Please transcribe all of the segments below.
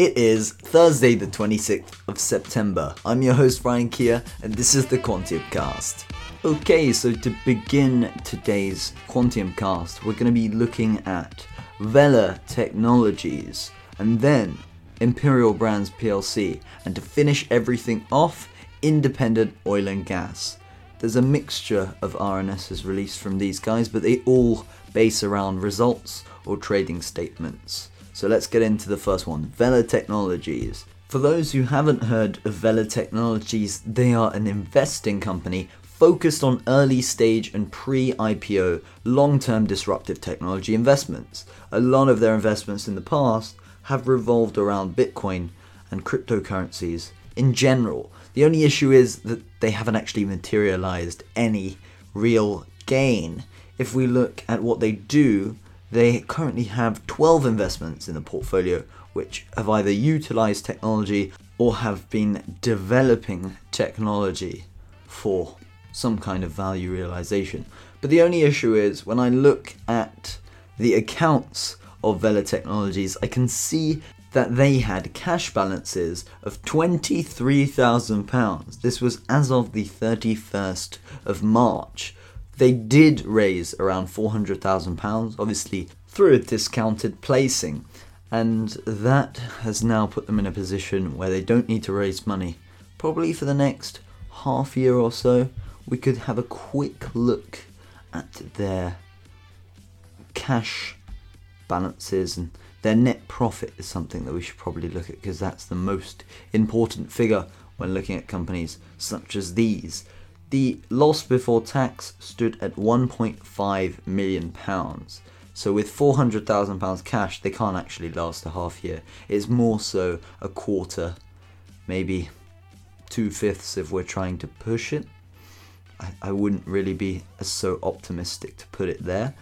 It is Thursday, the 26th of September. I'm your host, Ryan Kia, and this is the Quantium Cast. Okay, so to begin today's Quantium Cast, we're going to be looking at Vela Technologies and then Imperial Brands PLC, and to finish everything off, Independent Oil and Gas. There's a mixture of RNSs released from these guys, but they all base around results or trading statements. So let's get into the first one Vela Technologies. For those who haven't heard of Vela Technologies, they are an investing company focused on early stage and pre IPO long term disruptive technology investments. A lot of their investments in the past have revolved around Bitcoin and cryptocurrencies in general. The only issue is that they haven't actually materialized any real gain. If we look at what they do, they currently have 12 investments in the portfolio which have either utilized technology or have been developing technology for some kind of value realization. But the only issue is when I look at the accounts of Vela Technologies, I can see that they had cash balances of £23,000. This was as of the 31st of March they did raise around £400,000, obviously through a discounted placing, and that has now put them in a position where they don't need to raise money. Probably for the next half year or so, we could have a quick look at their cash balances and their net profit is something that we should probably look at because that's the most important figure when looking at companies such as these. The loss before tax stood at 1.5 million pounds. So with 400,000 pounds cash, they can't actually last a half year. It's more so a quarter, maybe two fifths if we're trying to push it. I, I wouldn't really be so optimistic to put it there.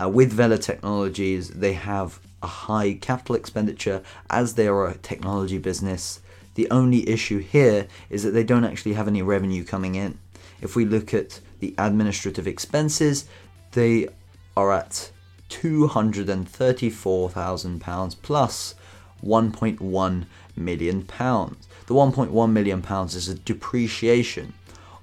Uh, with Vela Technologies, they have a high capital expenditure as they are a technology business. The only issue here is that they don't actually have any revenue coming in. If we look at the administrative expenses, they are at £234,000 plus £1.1 million. The £1.1 million is a depreciation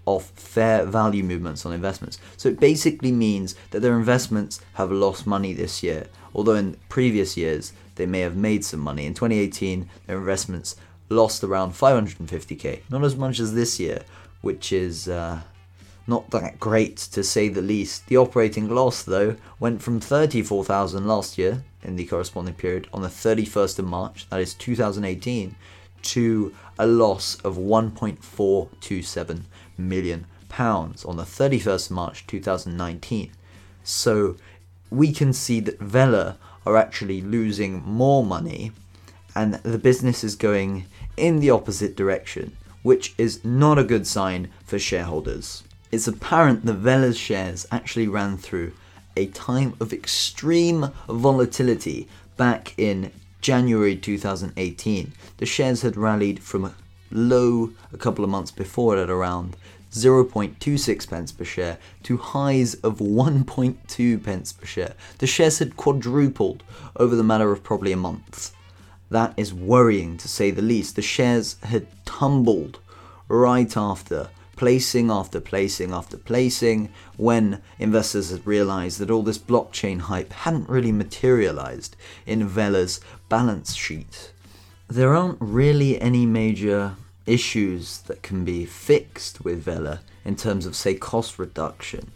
of fair value movements on investments. So it basically means that their investments have lost money this year, although in previous years they may have made some money. In 2018, their investments lost around 550k, not as much as this year, which is uh, not that great to say the least. The operating loss, though, went from 34,000 last year in the corresponding period on the 31st of March, that is 2018, to a loss of 1.427 million pounds on the 31st of March 2019. So we can see that Vela are actually losing more money and the business is going in the opposite direction which is not a good sign for shareholders. It's apparent that Vela's shares actually ran through a time of extreme volatility back in January 2018. The shares had rallied from a low a couple of months before at around 0.26 pence per share to highs of 1.2 pence per share. The shares had quadrupled over the matter of probably a month. That is worrying to say the least. The shares had tumbled right after, placing after placing after placing, when investors had realized that all this blockchain hype hadn't really materialized in Vela's balance sheet. There aren't really any major issues that can be fixed with Vela in terms of, say, cost reduction.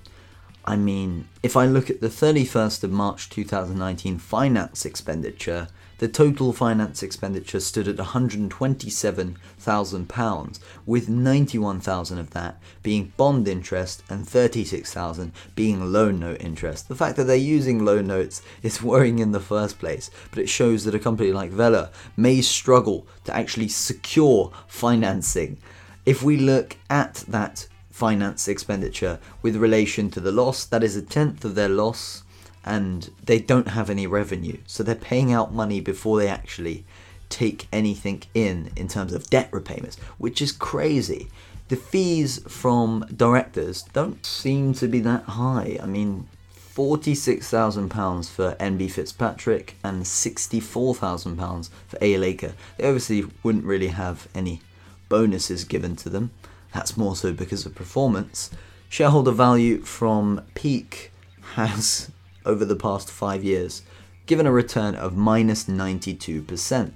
I mean, if I look at the 31st of March 2019 finance expenditure, the total finance expenditure stood at £127,000, with 91,000 of that being bond interest and 36,000 being loan note interest. The fact that they're using loan notes is worrying in the first place, but it shows that a company like Vela may struggle to actually secure financing. If we look at that finance expenditure with relation to the loss, that is a tenth of their loss and they don't have any revenue. So they're paying out money before they actually take anything in in terms of debt repayments, which is crazy. The fees from directors don't seem to be that high. I mean, £46,000 for NB Fitzpatrick and £64,000 for A. Laker. They obviously wouldn't really have any bonuses given to them. That's more so because of performance. Shareholder value from Peak has, over the past five years, given a return of minus 92%.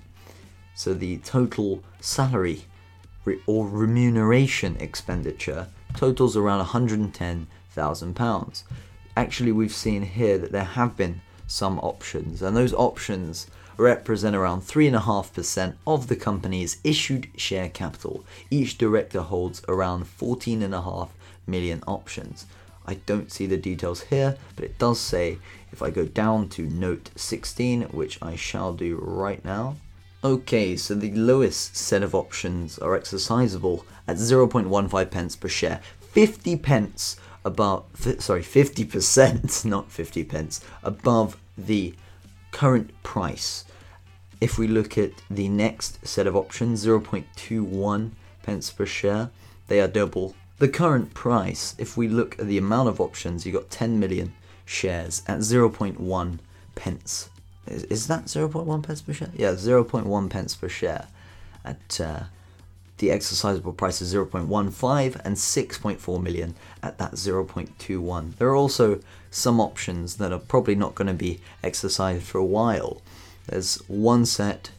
So the total salary or remuneration expenditure totals around £110,000. Actually, we've seen here that there have been some options, and those options represent around 3.5% of the company's issued share capital. Each director holds around 14.5 million options. I don't see the details here, but it does say if I go down to note 16, which I shall do right now. Okay, so the lowest set of options are exercisable at 0.15 pence per share. 50 pence above, sorry, 50%, not 50 pence, above the current price. If we look at the next set of options, 0.21 pence per share, they are double the current price. If we look at the amount of options, you got 10 million shares at 0.1 pence. Is, is that 0.1 pence per share? Yeah, 0.1 pence per share at uh, the exercisable price is 0.15 and 6.4 million at that 0.21. There are also some options that are probably not going to be exercised for a while. There's one set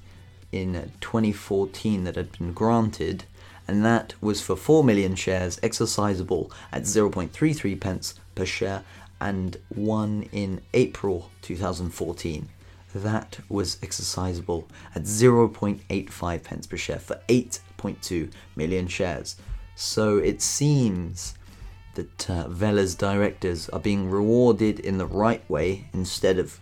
in 2014 that had been granted, and that was for 4 million shares exercisable at 0.33 pence per share, and one in April 2014 that was exercisable at 0.85 pence per share for 8.2 million shares. So it seems that uh, Vela's directors are being rewarded in the right way instead of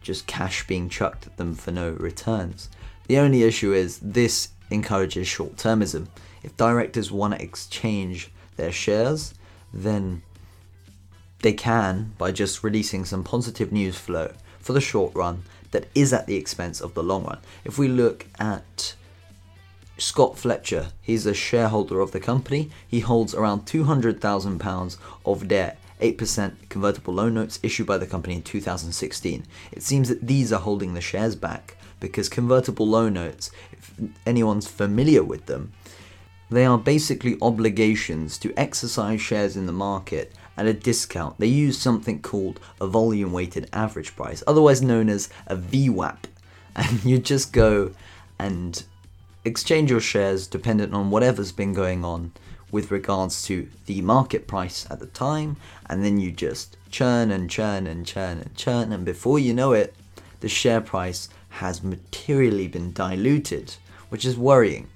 just cash being chucked at them for no returns. The only issue is this encourages short termism. If directors want to exchange their shares, then they can by just releasing some positive news flow for the short run that is at the expense of the long run. If we look at Scott Fletcher, he's a shareholder of the company. He holds around £200,000 of debt 8% convertible loan notes issued by the company in 2016. It seems that these are holding the shares back because convertible loan notes, if anyone's familiar with them, they are basically obligations to exercise shares in the market at a discount. They use something called a volume weighted average price, otherwise known as a VWAP. And you just go and exchange your shares dependent on whatever's been going on with regards to the market price at the time, and then you just churn and churn and churn and churn, and before you know it, the share price has materially been diluted, which is worrying.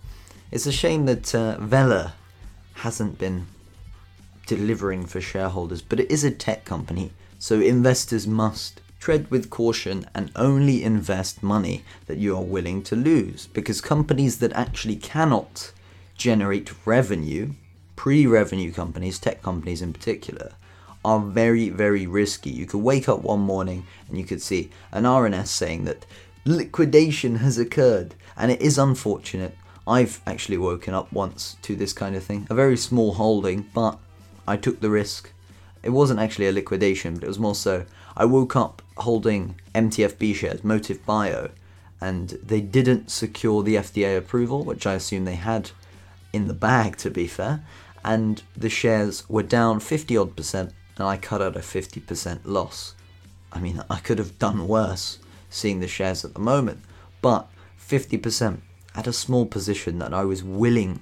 It's a shame that uh, Vela hasn't been delivering for shareholders, but it is a tech company, so investors must tread with caution and only invest money that you are willing to lose because companies that actually cannot generate revenue, pre revenue companies, tech companies in particular, are very, very risky. You could wake up one morning and you could see an RNS saying that liquidation has occurred, and it is unfortunate. I've actually woken up once to this kind of thing. A very small holding, but I took the risk. It wasn't actually a liquidation, but it was more so I woke up holding MTFB shares, Motif Bio, and they didn't secure the FDA approval, which I assume they had in the bag, to be fair. And the shares were down 50 odd percent, and I cut out a 50% loss. I mean, I could have done worse seeing the shares at the moment, but 50% at a small position that I was willing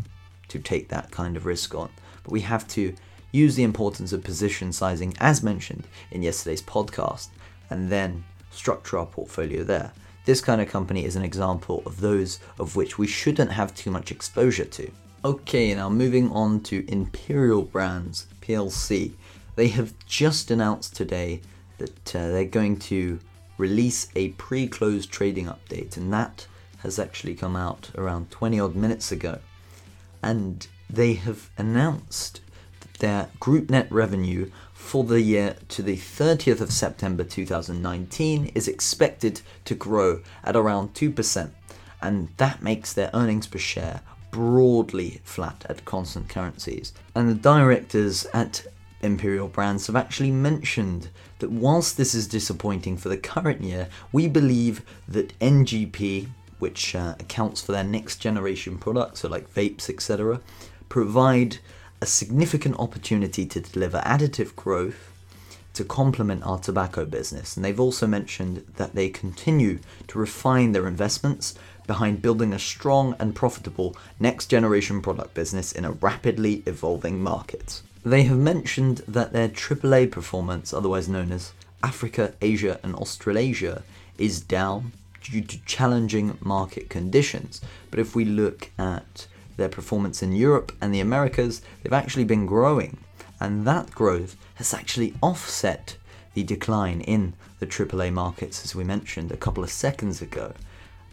to take that kind of risk on. But we have to use the importance of position sizing as mentioned in yesterday's podcast, and then structure our portfolio there. This kind of company is an example of those of which we shouldn't have too much exposure to. Okay, now moving on to Imperial Brands PLC. They have just announced today that uh, they're going to release a pre closed trading update, and that has actually come out around 20 odd minutes ago. And they have announced that their group net revenue for the year to the 30th of September 2019 is expected to grow at around 2%, and that makes their earnings per share broadly flat at constant currencies. And the directors at Imperial Brands have actually mentioned that whilst this is disappointing for the current year, we believe that NGP, which uh, accounts for their next generation products, so like vapes, etc., provide a significant opportunity to deliver additive growth to complement our tobacco business. And they've also mentioned that they continue to refine their investments behind building a strong and profitable next generation product business in a rapidly evolving market. They have mentioned that their AAA performance, otherwise known as Africa, Asia, and Australasia, is down due to challenging market conditions. But if we look at their performance in Europe and the Americas, they've actually been growing, and that growth has actually offset the decline in the AAA markets, as we mentioned a couple of seconds ago.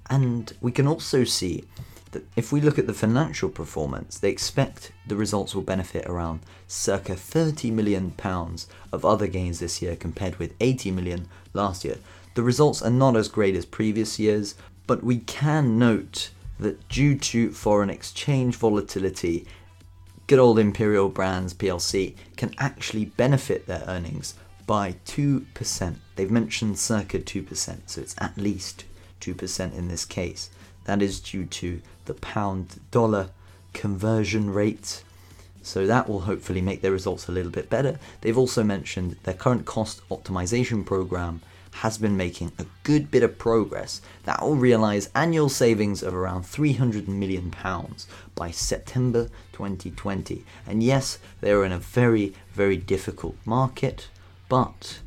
And we can also see that if we look at the financial performance, they expect the results will benefit around circa 30 million pounds of other gains this year compared with 80 million last year. The results are not as great as previous years, but we can note that due to foreign exchange volatility, good old Imperial Brands plc can actually benefit their earnings by 2%. They've mentioned circa 2%, so it's at least 2% in this case. That is due to the pound dollar conversion rate. So that will hopefully make their results a little bit better. They've also mentioned their current cost optimization program has been making a good bit of progress that will realize annual savings of around 300 million pounds by September 2020. And yes, they are in a very, very difficult market, but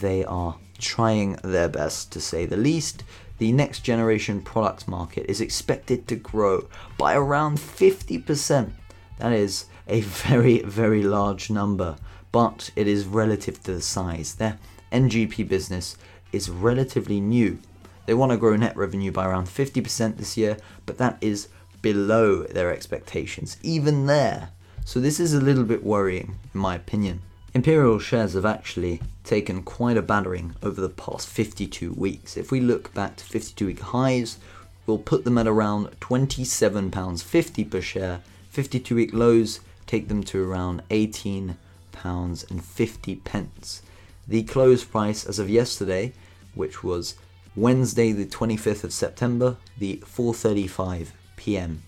they are trying their best to say the least the next generation products market is expected to grow by around 50%. That is a very, very large number, but it is relative to the size. Their NGP business is relatively new. They want to grow net revenue by around 50% this year, but that is below their expectations, even there. So this is a little bit worrying, in my opinion. Imperial shares have actually taken quite a battering over the past 52 weeks. If we look back to 52 week highs, we'll put them at around £27.50 per share. 52 week lows take them to around £18.50. The close price as of yesterday, which was Wednesday the 25th of September, the 4:35 p.m.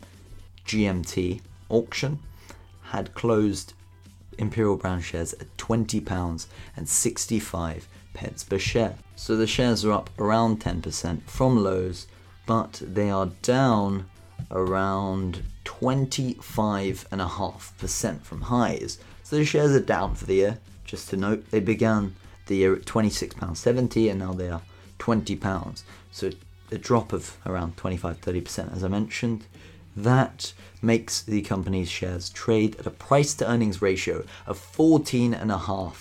GMT auction had closed Imperial Brands shares at £20 and 65 pence per share. So the shares are up around 10% from lows, but they are down around 25.5% from highs. So the shares are down for the year. Just to note, they began the year at £26.70 and now they are £20. So a drop of around 25 30%, as I mentioned. That makes the company's shares trade at a price to earnings ratio of 14.5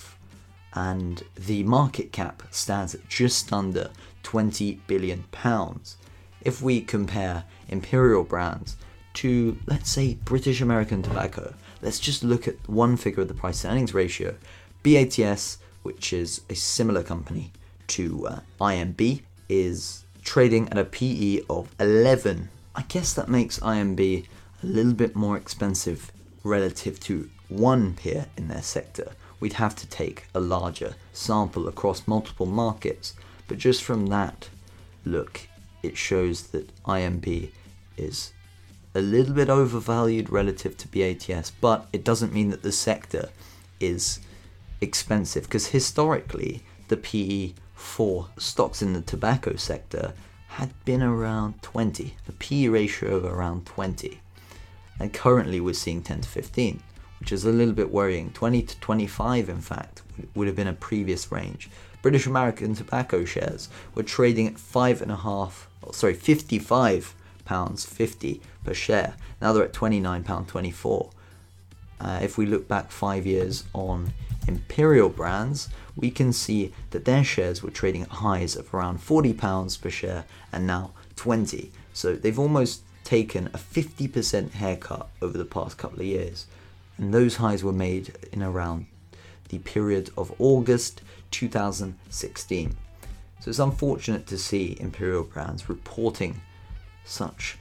and the market cap stands at just under 20 billion pounds. If we compare Imperial brands to, let's say, British American Tobacco, let's just look at one figure of the price to earnings ratio. BATS, which is a similar company to uh, IMB, is trading at a PE of 11 I guess that makes IMB a little bit more expensive relative to one peer in their sector. We'd have to take a larger sample across multiple markets, but just from that look, it shows that IMB is a little bit overvalued relative to BATS, but it doesn't mean that the sector is expensive because historically the PE for stocks in the tobacco sector had been around 20, a PE ratio of around 20. And currently we're seeing 10 to 15, which is a little bit worrying. 20 to 25, in fact, would have been a previous range. British American tobacco shares were trading at five and a half, oh, sorry, 55 pounds 50 per share. Now they're at 29 pound 24. Uh, if we look back five years on Imperial brands, we can see that their shares were trading at highs of around £40 per share and now 20. So they've almost taken a 50% haircut over the past couple of years. And those highs were made in around the period of August 2016. So it's unfortunate to see Imperial Brands reporting such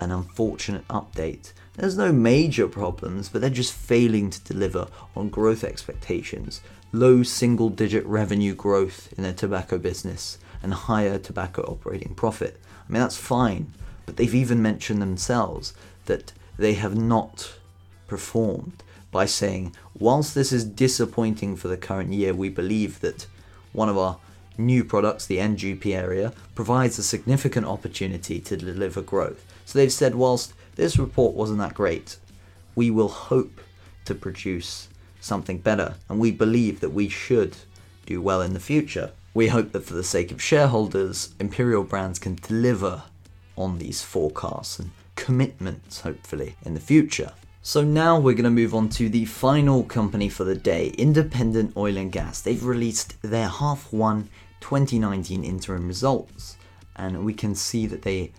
an unfortunate update There's no major problems, but they're just failing to deliver on growth expectations. Low single digit revenue growth in their tobacco business and higher tobacco operating profit. I mean, that's fine, but they've even mentioned themselves that they have not performed by saying, whilst this is disappointing for the current year, we believe that one of our new products, the NGP area, provides a significant opportunity to deliver growth. So they've said, whilst this report wasn't that great, we will hope to produce something better, and we believe that we should do well in the future. We hope that for the sake of shareholders, Imperial Brands can deliver on these forecasts and commitments, hopefully, in the future. So now we're going to move on to the final company for the day, Independent Oil and Gas. They've released their half one 2019 interim results, and we can see that they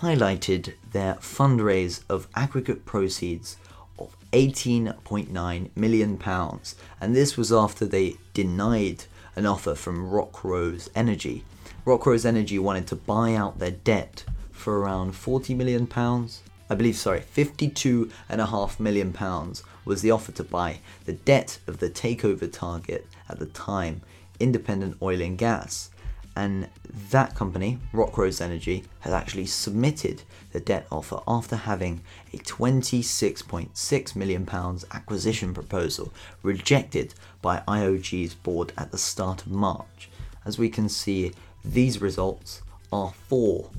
highlighted their fundraise of aggregate proceeds of 18.9 million pounds, and this was after they denied an offer from Rockrose Energy. Rockrose Energy wanted to buy out their debt for around 40 million pounds. I believe, sorry, 52 and a half million pounds was the offer to buy the debt of the takeover target at the time, Independent Oil and Gas and that company, Rockrose Energy, has actually submitted the debt offer after having a £26.6 million acquisition proposal rejected by IOG's board at the start of March. As we can see, these results are for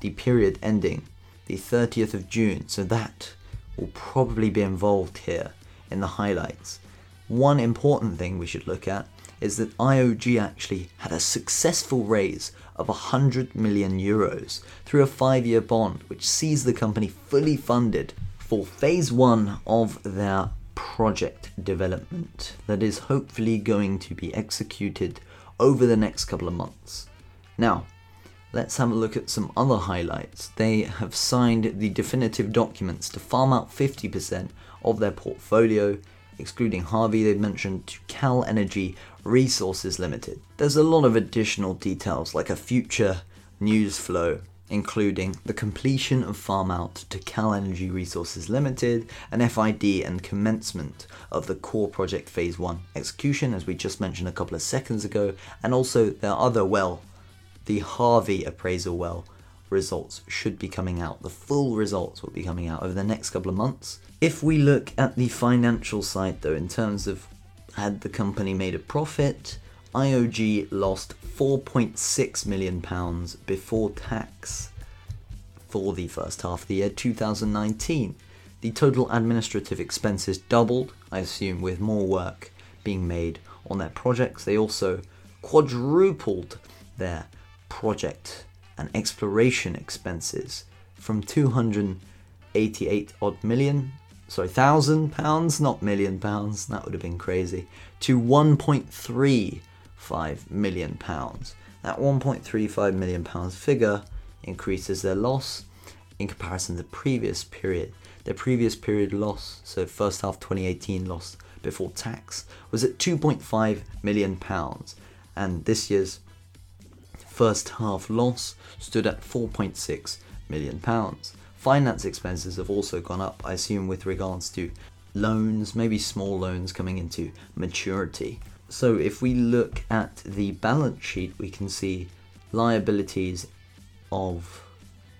the period ending the 30th of June, so that will probably be involved here in the highlights. One important thing we should look at is that IOG actually had a successful raise of 100 million euros through a five year bond, which sees the company fully funded for phase one of their project development that is hopefully going to be executed over the next couple of months. Now, let's have a look at some other highlights. They have signed the definitive documents to farm out 50% of their portfolio excluding Harvey, they've mentioned to CalEnergy Resources Limited. There's a lot of additional details, like a future news flow, including the completion of farm out to CalEnergy Resources Limited, an FID and commencement of the core project phase 1 execution, as we just mentioned a couple of seconds ago, and also their other well, the Harvey appraisal well results should be coming out. The full results will be coming out over the next couple of months. If we look at the financial side, though, in terms of had the company made a profit, IOG lost 4.6 million pounds before tax for the first half of the year 2019. The total administrative expenses doubled, I assume, with more work being made on their projects. They also quadrupled their project and exploration expenses from 288 odd million, sorry, thousand pounds, not million pounds, that would have been crazy, to 1.35 million pounds. That 1.35 million pounds figure increases their loss in comparison to the previous period. Their previous period loss, so first half 2018 loss before tax, was at 2.5 million pounds, and this year's first half loss stood at 4.6 million pounds. Finance expenses have also gone up, I assume, with regards to loans, maybe small loans coming into maturity. So if we look at the balance sheet, we can see liabilities of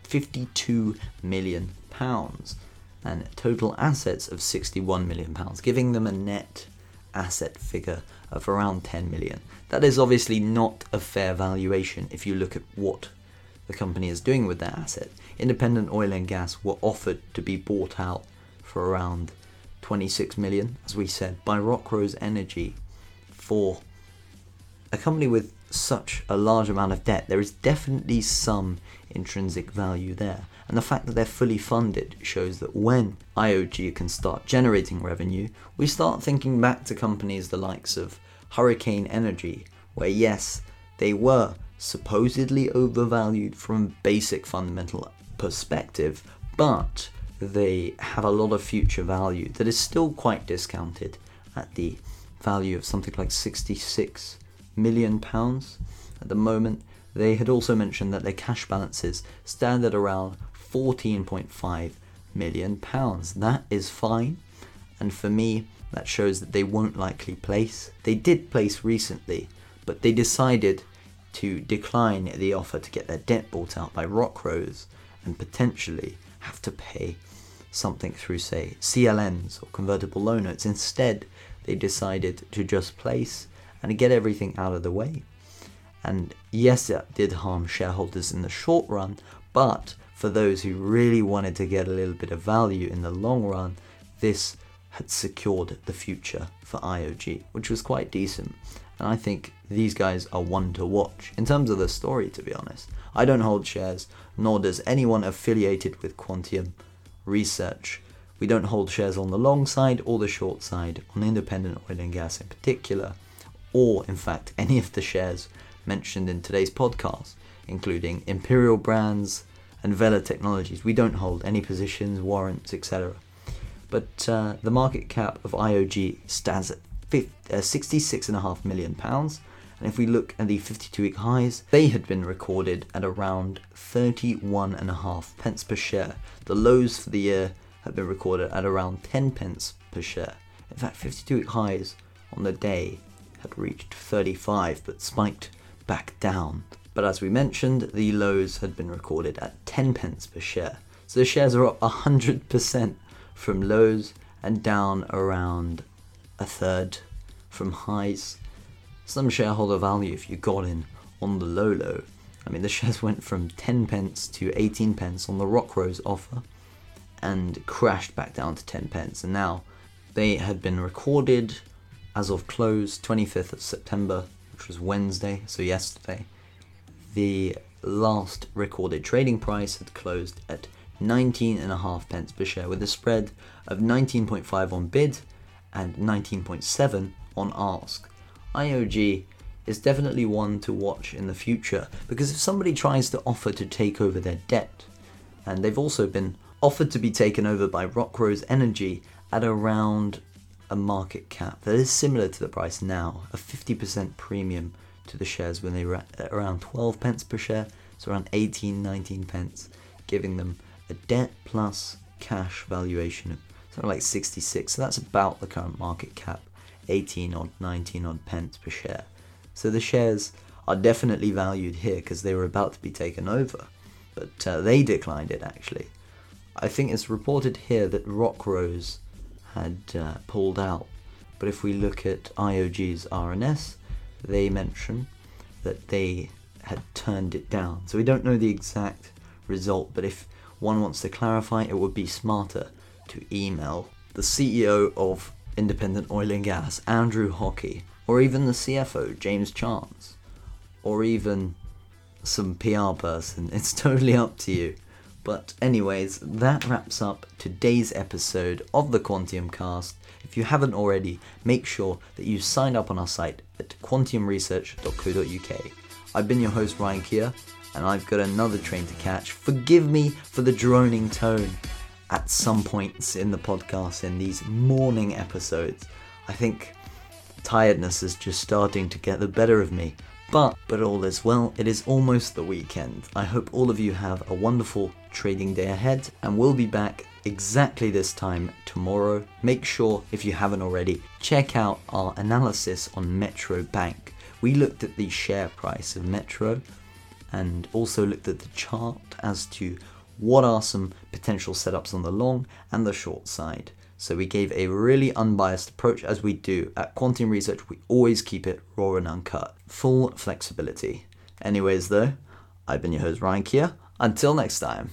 52 million pounds and total assets of 61 million pounds, giving them a net asset figure of around 10 million. That is obviously not a fair valuation if you look at what the company is doing with that asset. Independent oil and gas were offered to be bought out for around 26 million, as we said, by Rockrose Energy for a company with such a large amount of debt. There is definitely some intrinsic value there. And the fact that they're fully funded shows that when IOG can start generating revenue, we start thinking back to companies the likes of Hurricane Energy, where yes, they were supposedly overvalued from a basic fundamental perspective, but they have a lot of future value that is still quite discounted at the value of something like 66 million pounds at the moment. They had also mentioned that their cash balances stand at around 14.5 million pounds. That is fine. And for me, that shows that they won't likely place. They did place recently, but they decided to decline the offer to get their debt bought out by Rockrose and potentially have to pay something through, say, CLNs or convertible loan notes. Instead, they decided to just place and get everything out of the way. And yes, it did harm shareholders in the short run, but for those who really wanted to get a little bit of value in the long run, this had secured the future for IOG, which was quite decent. And I think these guys are one to watch. In terms of the story, to be honest, I don't hold shares, nor does anyone affiliated with Quantium Research. We don't hold shares on the long side or the short side, on independent oil and gas in particular, or in fact any of the shares mentioned in today's podcast, including Imperial Brands and Vela Technologies. We don't hold any positions, warrants, etc. But uh, the market cap of IOG stands at 50, uh, 66.5 million pounds. And if we look at the 52 week highs, they had been recorded at around 31.5 pence per share. The lows for the year have been recorded at around 10 pence per share. In fact, 52 week highs on the day had reached 35 but spiked back down. But as we mentioned, the lows had been recorded at 10 pence per share. So the shares are up 100% from lows and down around a third from highs. Some shareholder value if you got in on the low low. I mean, the shares went from 10 pence to 18 pence on the Rockrose offer and crashed back down to 10 pence. And now they had been recorded as of close 25th of September, which was Wednesday, so yesterday. The last recorded trading price had closed at 19.5 pence per share with a spread of 19.5 on bid and 19.7 on ask. IOG is definitely one to watch in the future because if somebody tries to offer to take over their debt, and they've also been offered to be taken over by Rockrose Energy at around a market cap that is similar to the price now, a 50% premium to the shares when they were at around 12 pence per share, so around 18, 19 pence, giving them a debt plus cash valuation of something like 66. So that's about the current market cap, 18 odd, 19 odd pence per share. So the shares are definitely valued here because they were about to be taken over, but uh, they declined it actually. I think it's reported here that Rockrose had uh, pulled out, but if we look at IOG's RNS, they mention that they had turned it down. So we don't know the exact result, but if one wants to clarify, it would be smarter to email the CEO of Independent Oil and Gas, Andrew Hockey, or even the CFO, James Chance, or even some PR person. It's totally up to you. But, anyways, that wraps up today's episode of the Quantium Cast. If you haven't already, make sure that you sign up on our site at quantiumresearch.co.uk. I've been your host, Ryan Kia, and I've got another train to catch. Forgive me for the droning tone at some points in the podcast in these morning episodes. I think tiredness is just starting to get the better of me. But but all is well. It is almost the weekend. I hope all of you have a wonderful trading day ahead and we'll be back exactly this time tomorrow. Make sure if you haven't already check out our analysis on Metro Bank. We looked at the share price of Metro and also looked at the chart as to what are some potential setups on the long and the short side. So we gave a really unbiased approach as we do at Quantium Research. We always keep it raw and uncut, full flexibility. Anyways, though, I've been your host Ryan Kia. Until next time.